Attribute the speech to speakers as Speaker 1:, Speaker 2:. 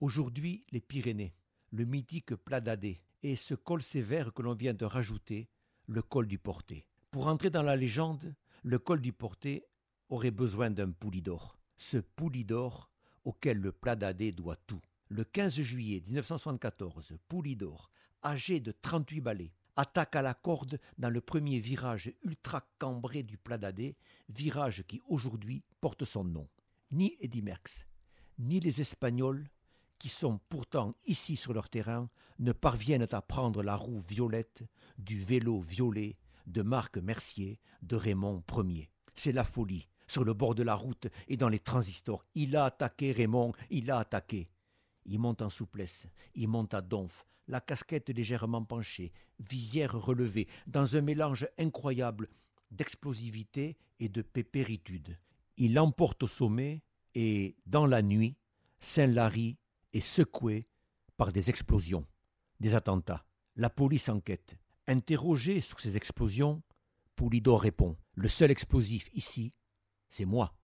Speaker 1: Aujourd'hui, les Pyrénées, le mythique plat d'Adé, et ce col sévère que l'on vient de rajouter, le col du Porté. Pour entrer dans la légende, le col du Porté aurait besoin d'un Poulidor. Ce Poulidor auquel le plat d'Adé doit tout. Le 15 juillet 1974, Poulidor, âgé de 38 balais, attaque à la corde dans le premier virage ultra cambré du plat d'Adé, virage qui aujourd'hui porte son nom. Ni Eddy Merckx, ni les Espagnols, qui sont pourtant ici sur leur terrain, ne parviennent à prendre la roue violette du vélo violet de Marc Mercier, de Raymond Ier. C'est la folie, sur le bord de la route et dans les transistors. Il a attaqué Raymond, il a attaqué. Il monte en souplesse, il monte à donf, la casquette légèrement penchée, visière relevée, dans un mélange incroyable d'explosivité et de pépéritude. Il l'emporte au sommet et, dans la nuit, Saint-Lary est secoué par des explosions, des attentats. La police enquête. Interrogé sur ces explosions, Poulidor répond Le seul explosif ici, c'est moi.